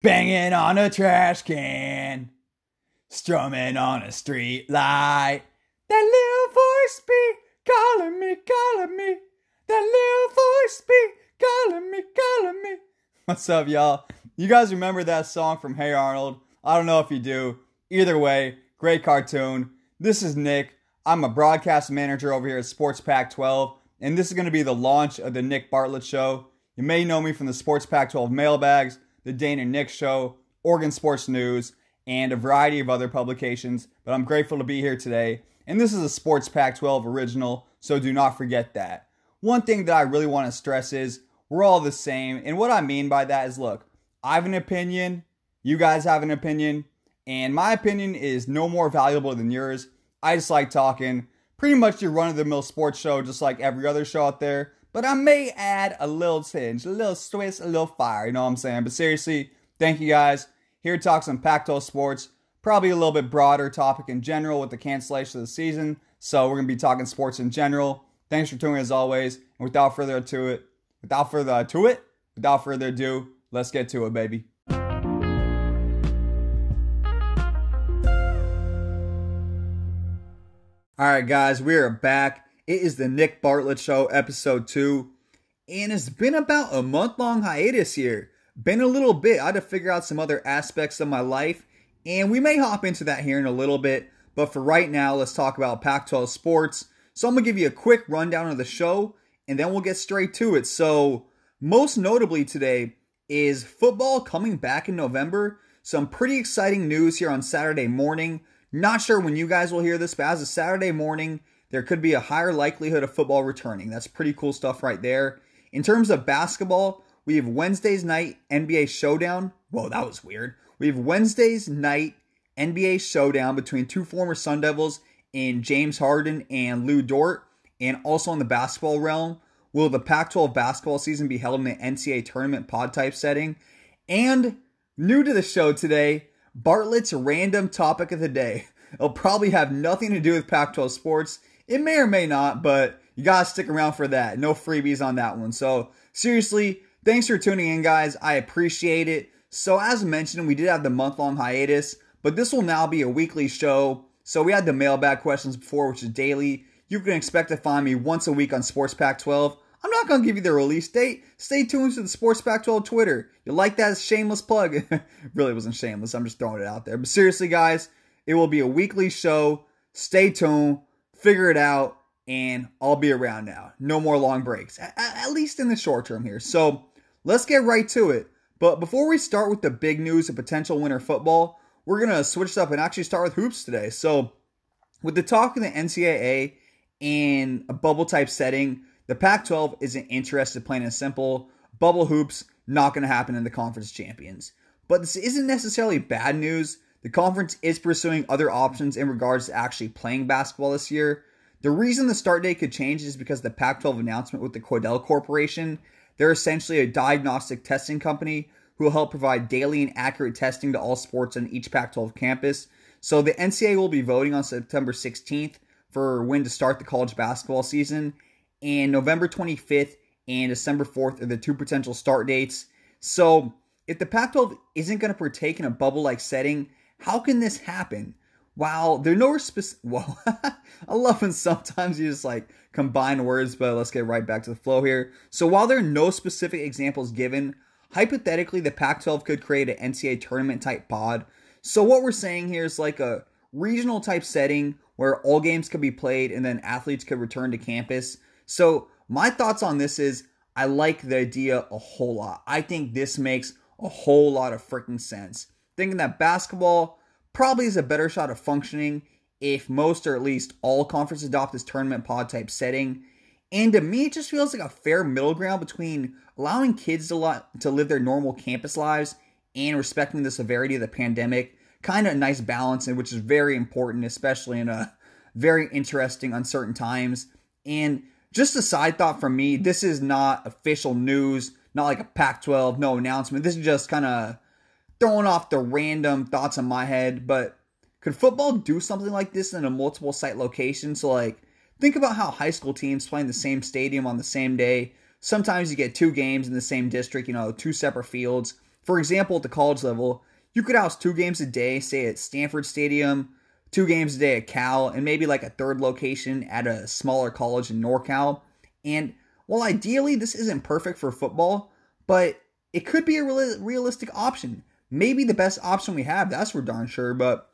Banging on a trash can, strumming on a street light. That little voice be calling me, calling me. That little voice be calling me, calling me. What's up, y'all? You guys remember that song from Hey Arnold? I don't know if you do. Either way, great cartoon. This is Nick. I'm a broadcast manager over here at Sports Pack 12, and this is going to be the launch of the Nick Bartlett Show. You may know me from the Sports Pack 12 mailbags the Dane and Nick Show, Oregon Sports News, and a variety of other publications. But I'm grateful to be here today. And this is a Sports Pack 12 original, so do not forget that. One thing that I really want to stress is we're all the same. And what I mean by that is look, I have an opinion, you guys have an opinion, and my opinion is no more valuable than yours. I just like talking. Pretty much your run of the mill sports show, just like every other show out there but I may add a little tinge, a little twist, a little fire, you know what I'm saying? But seriously, thank you guys. Here to talk some Pac-12 sports, probably a little bit broader topic in general with the cancellation of the season. So we're gonna be talking sports in general. Thanks for tuning as always. And without further ado it, without further ado it, without further ado, let's get to it, baby. All right, guys, we are back. It is the Nick Bartlett Show, episode two. And it's been about a month long hiatus here. Been a little bit. I had to figure out some other aspects of my life. And we may hop into that here in a little bit. But for right now, let's talk about Pac 12 sports. So I'm going to give you a quick rundown of the show and then we'll get straight to it. So, most notably today is football coming back in November. Some pretty exciting news here on Saturday morning. Not sure when you guys will hear this, but as of Saturday morning, there could be a higher likelihood of football returning. That's pretty cool stuff right there. In terms of basketball, we have Wednesday's night NBA showdown. Whoa, that was weird. We have Wednesday's night NBA showdown between two former Sun Devils in James Harden and Lu Dort. And also in the basketball realm, will the Pac 12 basketball season be held in the NCAA tournament pod type setting? And new to the show today, Bartlett's random topic of the day. It'll probably have nothing to do with Pac 12 sports. It may or may not, but you gotta stick around for that. No freebies on that one. So seriously, thanks for tuning in, guys. I appreciate it. So as mentioned, we did have the month-long hiatus, but this will now be a weekly show. So we had the mailbag questions before, which is daily. You can expect to find me once a week on Sports Pack 12. I'm not going to give you the release date. Stay tuned to the Sports Pack 12 Twitter. You like that shameless plug? really wasn't shameless. I'm just throwing it out there. But seriously, guys, it will be a weekly show. Stay tuned figure it out, and I'll be around now. No more long breaks, at, at least in the short term here. So let's get right to it. But before we start with the big news of potential winter football, we're going to switch up and actually start with hoops today. So, with the talk in the NCAA in a bubble type setting, the Pac 12 isn't interested, plain and simple. Bubble hoops, not going to happen in the conference champions. But this isn't necessarily bad news the conference is pursuing other options in regards to actually playing basketball this year. The reason the start date could change is because the Pac 12 announcement with the Quidel Corporation. They're essentially a diagnostic testing company who will help provide daily and accurate testing to all sports on each Pac 12 campus. So the NCAA will be voting on September 16th for when to start the college basketball season, and November 25th and December 4th are the two potential start dates. So if the Pac 12 isn't going to partake in a bubble like setting, how can this happen? While there are no specific, well, I love when sometimes you just like combine words, but let's get right back to the flow here. So while there are no specific examples given, hypothetically the Pac-12 could create an NCAA tournament type pod. So what we're saying here is like a regional type setting where all games could be played and then athletes could return to campus. So my thoughts on this is I like the idea a whole lot. I think this makes a whole lot of freaking sense thinking that basketball probably is a better shot of functioning if most or at least all conferences adopt this tournament pod type setting. And to me, it just feels like a fair middle ground between allowing kids to, to live their normal campus lives and respecting the severity of the pandemic. Kind of a nice balance, and which is very important, especially in a very interesting, uncertain times. And just a side thought from me, this is not official news, not like a Pac 12, no announcement. This is just kind of throwing off the random thoughts in my head, but could football do something like this in a multiple site location? So, like, think about how high school teams play in the same stadium on the same day. Sometimes you get two games in the same district, you know, two separate fields. For example, at the college level, you could house two games a day, say at Stanford Stadium, two games a day at Cal, and maybe like a third location at a smaller college in NorCal. And while ideally this isn't perfect for football, but it could be a realistic option. Maybe the best option we have, that's for darn sure. But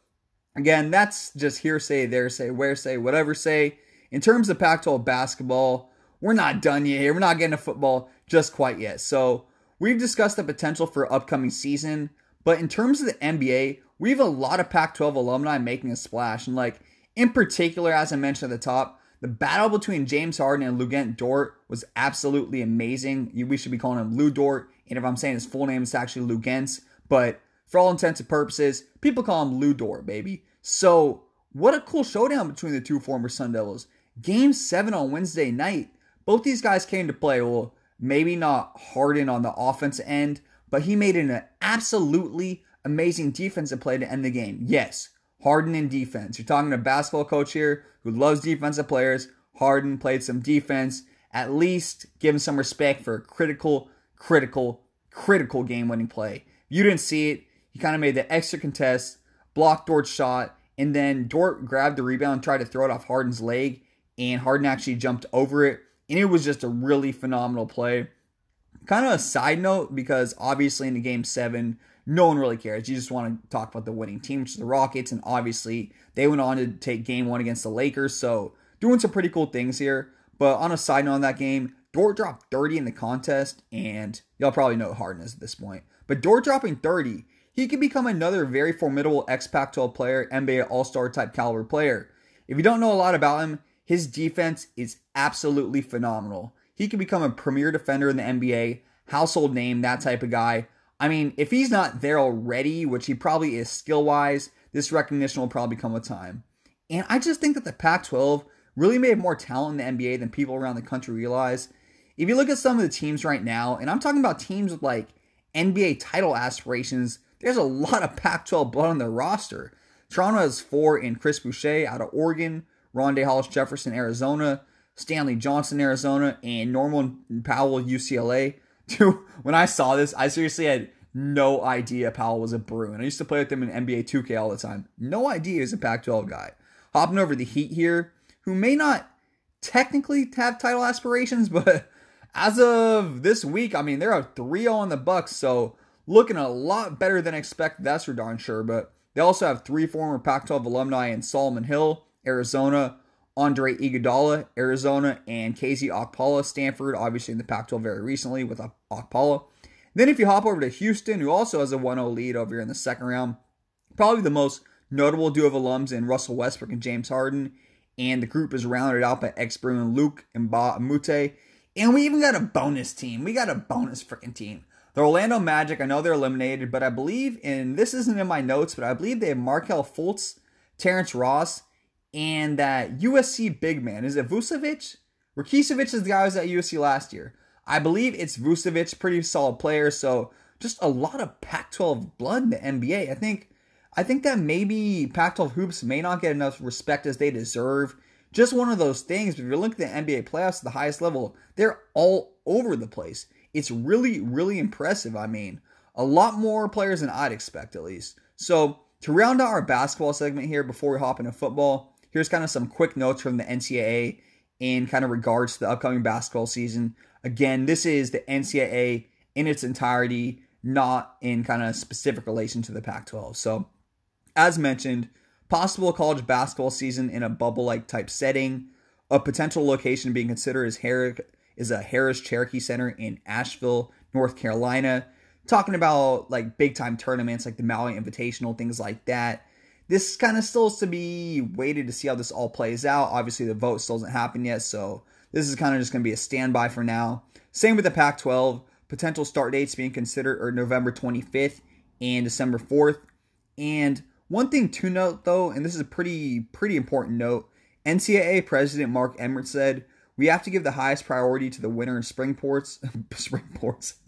again, that's just hearsay, there say, where say, whatever say. In terms of Pac 12 basketball, we're not done yet here. We're not getting to football just quite yet. So we've discussed the potential for upcoming season. But in terms of the NBA, we have a lot of Pac 12 alumni making a splash. And, like, in particular, as I mentioned at the top, the battle between James Harden and Lu Dort was absolutely amazing. We should be calling him Lu Dort. And if I'm saying his full name, it's actually Luguentz. But for all intents and purposes, people call him Lu Dort, baby. So, what a cool showdown between the two former Sun Devils. Game 7 on Wednesday night. Both these guys came to play. Well, maybe not Harden on the offense end, but he made an absolutely amazing defensive play to end the game. Yes, Harden in defense. You're talking to a basketball coach here who loves defensive players. Harden played some defense. At least give him some respect for a critical, critical, critical game winning play. You didn't see it. He kind of made the extra contest, blocked Dort's shot, and then Dort grabbed the rebound tried to throw it off Harden's leg, and Harden actually jumped over it. And it was just a really phenomenal play. Kind of a side note because obviously in the game seven, no one really cares. You just want to talk about the winning team, which is the Rockets, and obviously they went on to take game one against the Lakers. So doing some pretty cool things here. But on a side note on that game, Dort dropped 30 in the contest, and y'all probably know Harden is at this point. But Dort dropping 30, he could become another very formidable ex Pac 12 player, NBA All Star type caliber player. If you don't know a lot about him, his defense is absolutely phenomenal. He could become a premier defender in the NBA, household name, that type of guy. I mean, if he's not there already, which he probably is skill wise, this recognition will probably come with time. And I just think that the Pac 12 really may have more talent in the NBA than people around the country realize. If you look at some of the teams right now, and I'm talking about teams with like NBA title aspirations, there's a lot of Pac 12 blood on their roster. Toronto has four in Chris Boucher out of Oregon, Rondae Hollis Jefferson, Arizona, Stanley Johnson, Arizona, and Norman Powell, UCLA. Dude, when I saw this, I seriously had no idea Powell was a Bruin. I used to play with him in NBA 2K all the time. No idea he's a Pac 12 guy. Hopping over the Heat here, who may not technically have title aspirations, but as of this week, I mean, they're a 3 0 on the Bucks, so looking a lot better than expected, that's for darn sure. But they also have three former Pac 12 alumni in Solomon Hill, Arizona, Andre Iguodala, Arizona, and KZ Okpala, Stanford, obviously in the Pac 12 very recently with Okpala. Then if you hop over to Houston, who also has a 1 0 lead over here in the second round, probably the most notable duo of alums in Russell Westbrook and James Harden. And the group is rounded out by ex Bruin Luc Mbah a Moute. And we even got a bonus team. We got a bonus freaking team. The Orlando Magic, I know they're eliminated, but I believe, and this isn't in my notes, but I believe they have Markelle Fultz, Terrence Ross, and that USC big man. Is it Vucevic? Rakicevic is the guy who was at USC last year. I believe it's Vucevic, pretty solid player. So just a lot of Pac-12 blood in the NBA. I think, I think that maybe Pac-12 hoops may not get enough respect as they deserve. Just one of those things. But if you look at the NBA playoffs at the highest level, they're all over the place. It's really, really impressive. I mean, a lot more players than I'd expect, at least. So to round out our basketball segment here before we hop into football, here's kind of some quick notes from the NCAA in kind of regards to the upcoming basketball season. Again, this is the NCAA in its entirety, not in kind of specific relation to the Pac 12. So, as mentioned, possible college basketball season in a bubble like type setting. A potential location being considered is, Har- is a Harrah's Cherokee Center in Asheville, North Carolina. Talking about like big time tournaments like the Maui Invitational, things like that this kind of still has to be waited to see how this all plays out. Obviously, the vote still hasn't happened yet, so this is kind of just going to be a standby for now. Same with the Pac 12. Potential start dates being considered are November 25th and December 4th. And one thing to note, though, and this is a pretty pretty important note, NCAA President Mark Emmert said we have to give the highest priority to the winter and spring ports. spring ports.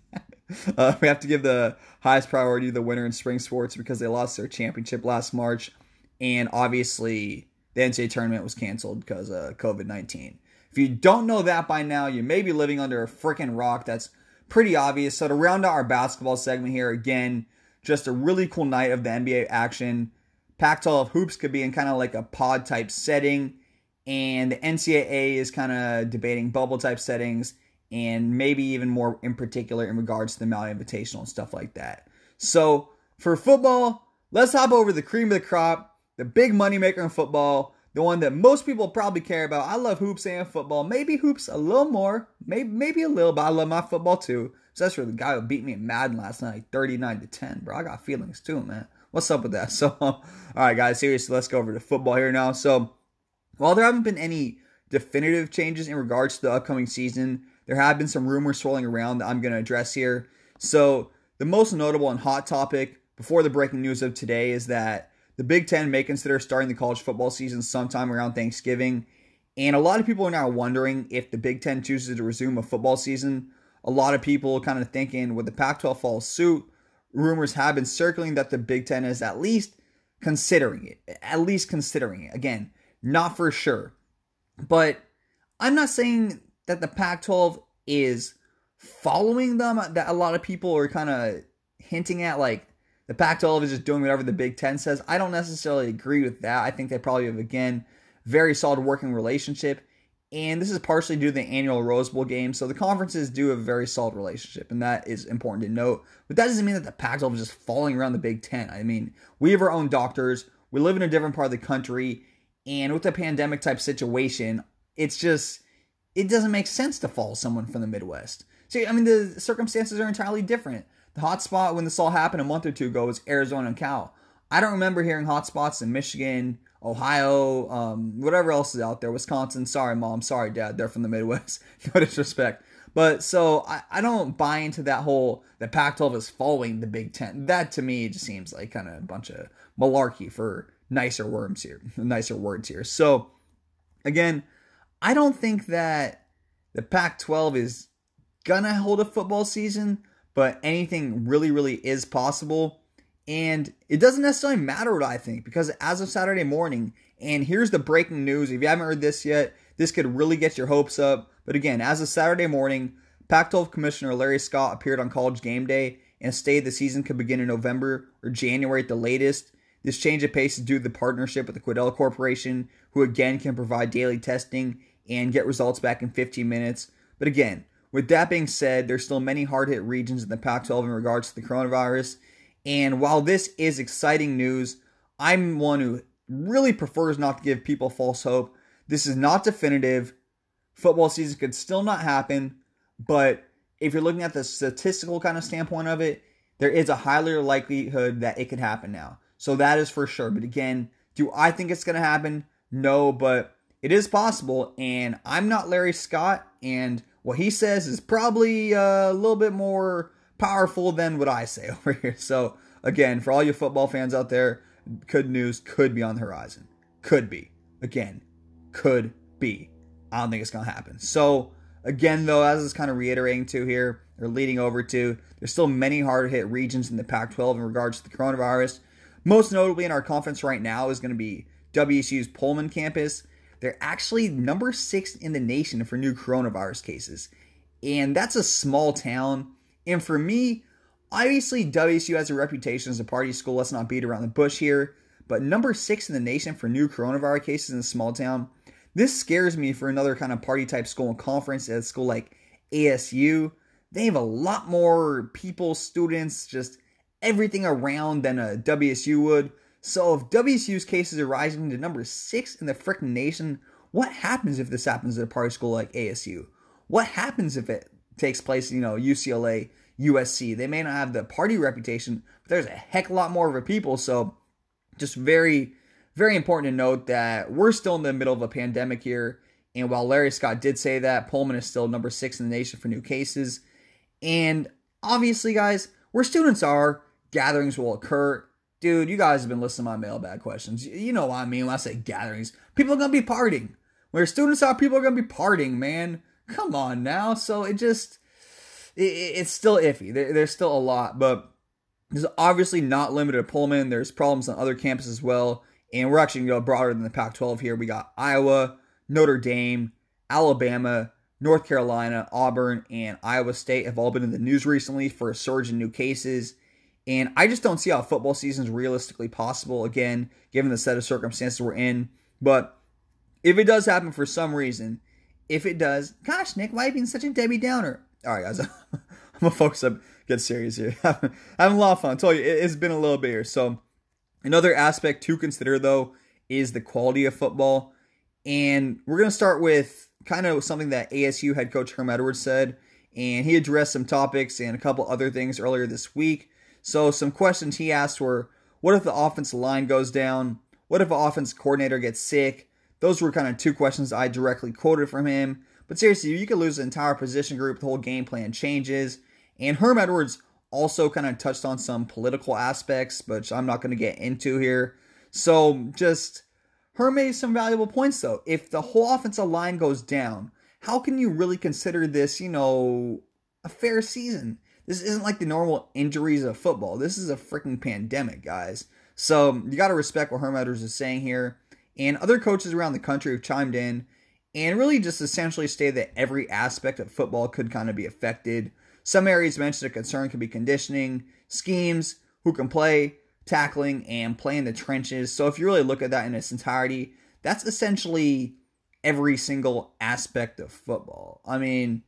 Uh, we have to give the highest priority to the winter and spring sports because they lost their championship last March, and obviously the NCAA tournament was canceled because of COVID nineteen. If you don't know that by now, you may be living under a freaking rock. That's pretty obvious. So to round out our basketball segment here, again, just a really cool night of the NBA action. Pac-12 hoops could be in kind of like a pod type setting, and the NCAA is kind of debating bubble type settings, and maybe even more in particular in regards to the Maui Invitational and stuff like that. So for football, let's hop over the cream of the crop, the big moneymaker in football, the one that most people probably care about. I love hoops and football. Maybe hoops a little more, maybe maybe a little, but I love my football too. So that's for the guy who beat me in Madden last night, 39 to 10, bro. I got feelings too, man. What's up with that? So, all right, guys, seriously, let's go over to football here now. So, while there haven't been any definitive changes in regards to the upcoming season, there have been some rumors swirling around that I'm going to address here. So, the most notable and hot topic before the breaking news of today is that the Big Ten may consider starting the college football season sometime around Thanksgiving. And a lot of people are now wondering if the Big Ten chooses to resume a football season. A lot of people kind of thinking with the Pac 12 fall suit, rumors have been circling that the Big Ten is at least considering it. At least considering it. Again, not for sure. But I'm not saying that the Pac 12 is following them, that a lot of people are kind of hinting at, like, the Pac 12 is just doing whatever the Big Ten says. I don't necessarily agree with that. I think they probably have, again, very solid working relationship. And this is partially due to the annual Rose Bowl game. So the conferences do have a very solid relationship, and that is important to note. But that doesn't mean that the Pac 12 is just falling around the Big Ten. I mean, we have our own doctors, we live in a different part of the country, and with the pandemic type situation, it's just, it doesn't make sense to follow someone from the Midwest. See, I mean, the circumstances are entirely different. The hot spot when this all happened a month or two ago was Arizona and Cal. I don't remember hearing hot spots in Michigan, Ohio, um, whatever else is out there. Wisconsin. Sorry, mom. Sorry, dad. They're from the Midwest. no disrespect. But so I, I don't buy into that whole the Pac-12 is following the Big Ten. That to me just seems like kind of a bunch of malarkey for nicer worms here, nicer words here. So again, I don't think that the Pac-12 is gonna hold a football season but anything really, really is possible. And it doesn't necessarily matter what I think because as of Saturday morning, and here's the breaking news if you haven't heard this yet, this could really get your hopes up. But again, as of Saturday morning, Pac 12 Commissioner Larry Scott appeared on College Game Day and stated the season could begin in November or January at the latest. This change of pace is due to the partnership with the Quidel Corporation, who again can provide daily testing and get results back in 15 minutes. But again, with that being said, there's still many hard hit regions in the Pac 12 in regards to the coronavirus. And while this is exciting news, I'm one who really prefers not to give people false hope. This is not definitive. Football season could still not happen, but if you're looking at the statistical kind of standpoint of it, there is a higher likelihood that it could happen now. So that is for sure. But again, do I think it's going to happen? No, but it is possible. And I'm not Larry Scott. And what he says is probably uh, a little bit more powerful than what I say over here. So, again, for all you football fans out there, good news could be on the horizon. Could be. Again, could be. I don't think it's going to happen. So, again, though, as it's kind of reiterating to here, or leading over to, there's still many hard hit regions in the Pac 12 in regards to the coronavirus. Most notably in our conference right now is going to be WSU's Pullman campus. They're actually number six in the nation for new coronavirus cases. And that's a small town. And for me, obviously, WSU has a reputation as a party school. Let's not beat around the bush here. But number six in the nation for new coronavirus cases in a small town, this scares me for another kind of party type school and conference at a school like ASU. They have a lot more people, students, just everything around than a WSU would. So if WSU's cases are rising to number six in the freaking nation, what happens if this happens at a party school like ASU? What happens if it takes place, you know, UCLA, USC? They may not have the party reputation, but there's a heck lot more of a people. So just very, very important to note that we're still in the middle of a pandemic here. And while Larry Scott did say that, Pullman is still number six in the nation for new cases. And obviously, guys, where students are, gatherings will occur dude, you guys have been listening to my mailbag questions. You know what I mean when I say gatherings. People are gonna be partying. Where students are, people are gonna be partying, man. Come on now. So it just, it, it's still iffy. There, there's still a lot, but there's obviously not limited to Pullman. There's problems on other campuses as well. And we're actually going to go broader than the Pac 12 here. We got Iowa, Notre Dame, Alabama, North Carolina, Auburn, and Iowa State have all been in the news recently for a surge in new cases. And I just don't see how football season is realistically possible, again, given the set of circumstances we're in. But if it does happen for some reason, if it does, gosh, Nick, why are you being such a Debbie Downer? All right, guys, I'm gonna focus up, get serious here. I'm having a lot of fun. I told you, it's been a little bit here. So, another aspect to consider, though, is the quality of football. And we're gonna start with kind of something that ASU head coach Herm Edwards said. And he addressed some topics and a couple other things earlier this week. So, some questions he asked were what if the offensive line goes down? What if an offense coordinator gets sick? Those were kind of two questions I directly quoted from him. But seriously, you could lose the entire position group, the whole game plan changes. And Herm Edwards also kind of touched on some political aspects, which I'm not going to get into here. So just Herm made some valuable points though. If the whole offensive line goes down, how can you really consider this, you know, a fair season? This isn't like the normal injuries of football. This is a freaking pandemic, guys. So you got to respect what Herm Edwards is saying here. And other coaches around the country have chimed in and really just essentially stated that every aspect of football could kind of be affected. Some areas mentioned a concern could be conditioning, schemes, who can play, tackling, and play in the trenches. So if you really look at that in its entirety, that's essentially every single aspect of football. I mean,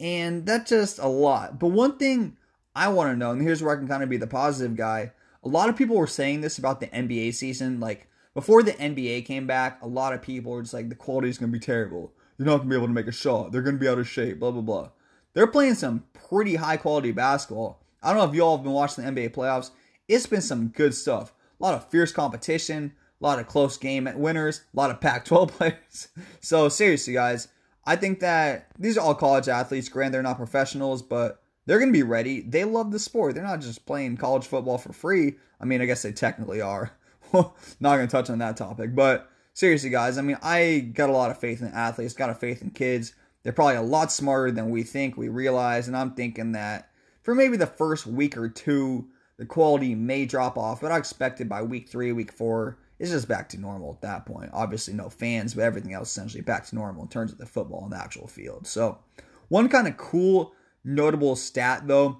and that's just a lot. But one thing I want to know, and here's where I can kind of be the positive guy. A lot of people were saying this about the NBA season. Like, before the NBA came back, a lot of people were just like, the quality is going to be terrible. They're not going to be able to make a shot. They're going to be out of shape, blah, blah, blah. They're playing some pretty high quality basketball. I don't know if you all have been watching the NBA playoffs. It's been some good stuff. A lot of fierce competition, a lot of close game winners, a lot of Pac 12 players. So, seriously, guys, I think that these are all college athletes. Granted, they're not professionals, but they're going to be ready. They love the sport. They're not just playing college football for free. I mean, I guess they technically are. not going to touch on that topic. But seriously, guys, I mean, I got a lot of faith in athletes, got a faith in kids. They're probably a lot smarter than we think, we realize. And I'm thinking that for maybe the first week or two, the quality may drop off, but I expect it by week three, week four, it's just back to normal at that point. Obviously, no fans, but everything else essentially back to normal in terms of the football and the actual field. So, one kind of cool, notable stat though,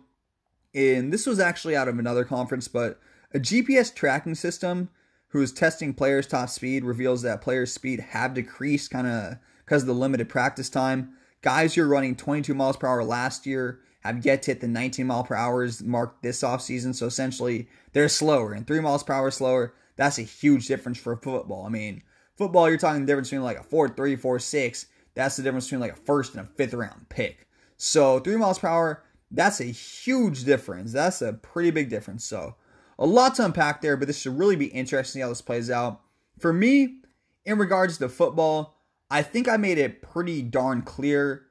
and this was actually out of another conference, but a GPS tracking system who is testing players' top speed reveals that players' speed have decreased kind of because of the limited practice time. Guys who are running 22 miles per hour last year have yet to hit the 19 mile per hours mark this offseason. So essentially, they're slower and three miles per hour slower. That's a huge difference for football. I mean, football, you're talking the difference between like a 4 3, 4 6. That's the difference between like a first and a fifth round pick. So three miles per hour, that's a huge difference. That's a pretty big difference. So a lot to unpack there, but this should really be interesting how this plays out. For me, in regards to football, I think I made it pretty darn clear.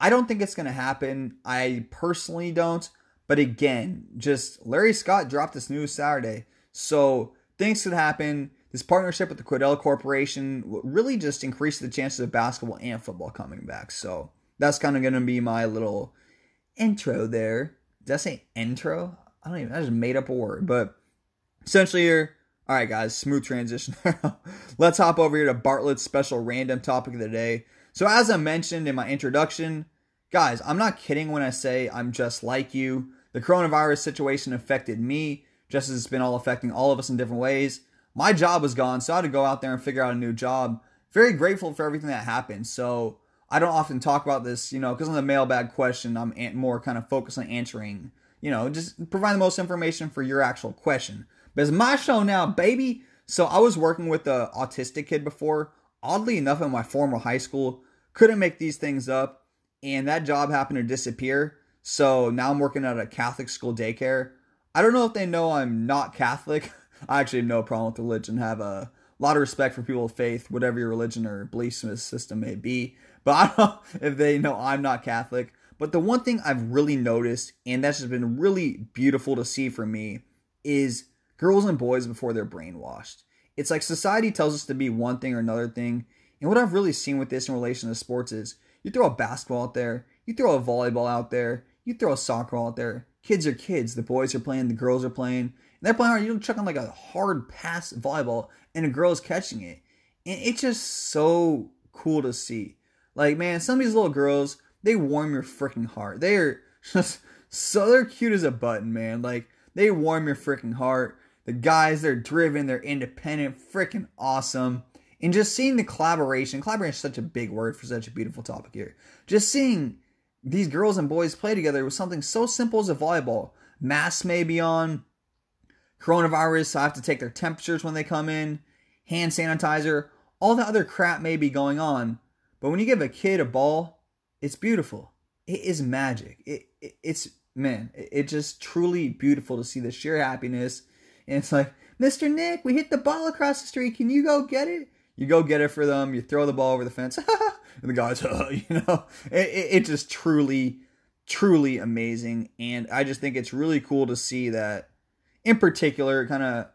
I don't think it's going to happen. I personally don't. But again, just Larry Scott dropped this news Saturday. So things could happen. This partnership with the Quidel Corporation really just increased the chances of basketball and football coming back. So that's kind of going to be my little intro there. Did I say intro? I don't even, I just made up a word. But essentially here, all right, guys, smooth transition. Let's hop over here to Bartlett's special random topic of the day. So, as I mentioned in my introduction, guys, I'm not kidding when I say I'm just like you. The coronavirus situation affected me just as it's been all affecting all of us in different ways. My job was gone, so I had to go out there and figure out a new job. Very grateful for everything that happened. So, I don't often talk about this, you know, because on the mailbag question, I'm more kind of focused on answering you know, just provide the most information for your actual question. But it's my show now, baby. So I was working with a autistic kid before. Oddly enough, in my former high school, couldn't make these things up, and that job happened to disappear. So now I'm working at a Catholic school daycare. I don't know if they know I'm not Catholic. I actually have no problem with religion. Have a lot of respect for people of faith, whatever your religion or belief system may be. But I don't know if they know I'm not Catholic. But the one thing I've really noticed, and that's just been really beautiful to see for me, is girls and boys before they're brainwashed. It's like society tells us to be one thing or another thing. And what I've really seen with this in relation to sports is you throw a basketball out there, you throw a volleyball out there, you throw a soccer ball out there. Kids are kids. The boys are playing, the girls are playing. And they're playing hard. You're chucking like a hard pass volleyball, and a girl's catching it. And it's just so cool to see. Like, man, some of these little girls, they warm your freaking heart. They are just so they're cute as a button, man. Like, they warm your freaking heart. The guys, they're driven, they're independent, freaking awesome. And just seeing the collaboration, collaboration is such a big word for such a beautiful topic here. Just seeing these girls and boys play together with something so simple as a volleyball. Masks may be on, coronavirus, so I have to take their temperatures when they come in, hand sanitizer, all the other crap may be going on. But when you give a kid a ball, it's beautiful. It is magic. It, it it's man, it, it's just truly beautiful to see the sheer happiness. And it's like, Mr. Nick, we hit the ball across the street. Can you go get it? You go get it for them. You throw the ball over the fence. and the guys, you know, it, it, it just truly, truly amazing. And I just think it's really cool to see that, in particular, kind of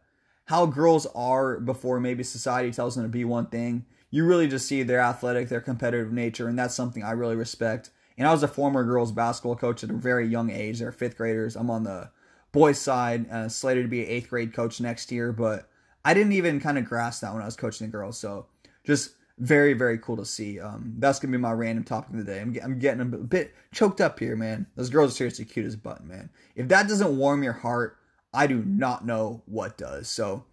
how girls are before maybe society tells them to be one thing. You really just see their athletic, their competitive nature, and that's something I really respect. And I was a former girls basketball coach at a very young age. They're fifth graders. I'm on the boys' side, uh, slated to be an eighth grade coach next year, but I didn't even kind of grasp that when I was coaching the girls. So just very, very cool to see. Um, that's gonna be my random topic of the day. I'm, I'm getting a bit choked up here, man. Those girls are seriously cute as button, man. If that doesn't warm your heart, I do not know what does. So,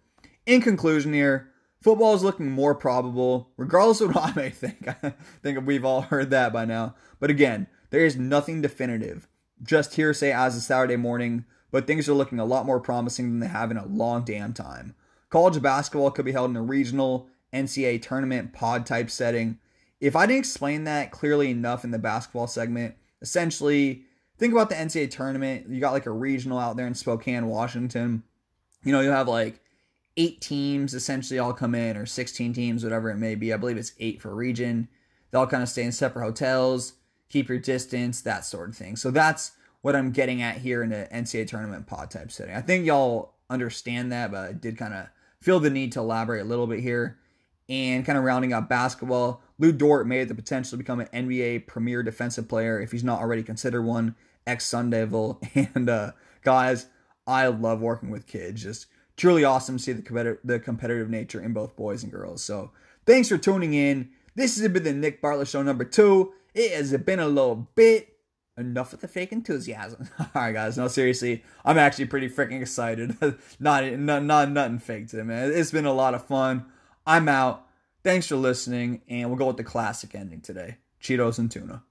in conclusion, here, football is looking more probable, regardless of what I may think. I think we've all heard that by now. But again, there is nothing definitive. Just hearsay as a Saturday morning, but things are looking a lot more promising than they have in a long damn time. College basketball could be held in a regional NCAA tournament pod type setting. If I didn't explain that clearly enough in the basketball segment, essentially, think about the NCAA tournament. You got like a regional out there in Spokane, Washington. You know, you have like eight teams essentially all come in, or 16 teams, whatever it may be. I believe it's eight for region. They all kind of stay in separate hotels, keep your distance, that sort of thing. So that's what I'm getting at here in the NCAA tournament pod type setting. I think y'all understand that, but I did kind of feel the need to elaborate a little bit here. And kind of rounding out basketball, Lu Dort may have the potential to become an NBA premier defensive player if he's not already considered one, ex Sun Devil. And uh, guys, I love working with kids. Just truly awesome to see the, competitive, the competitive nature in both boys and girls. So thanks for tuning in. This has been the Nick Bartlett Show number two. It has been a little bit enough with the fake enthusiasm. All right, guys. No, seriously, I'm actually pretty freaking excited. not, not, not nothing fake today, man. It's been a lot of fun. I'm out. Thanks for listening, and we'll go with the classic ending today: Cheetos and tuna.